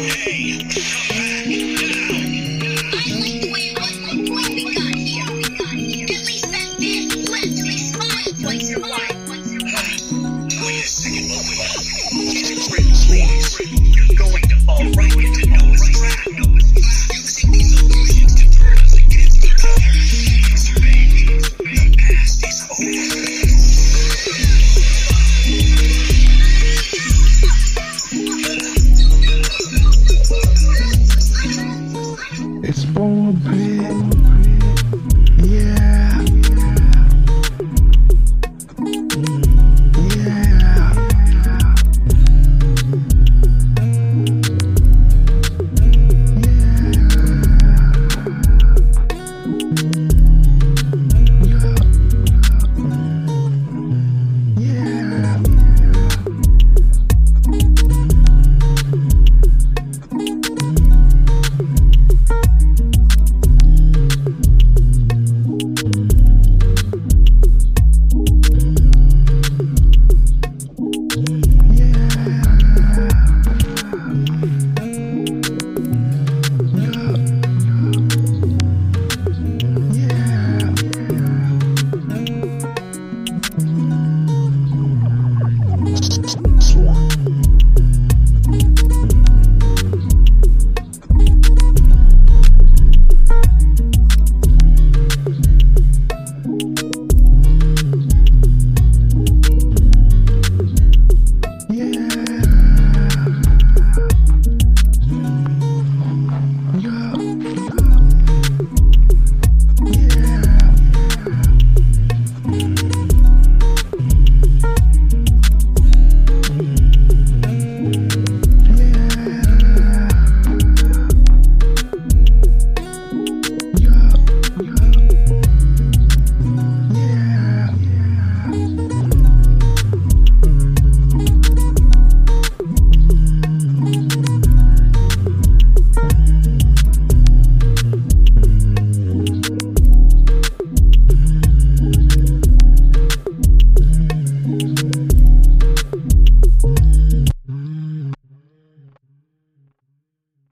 Hey, bit.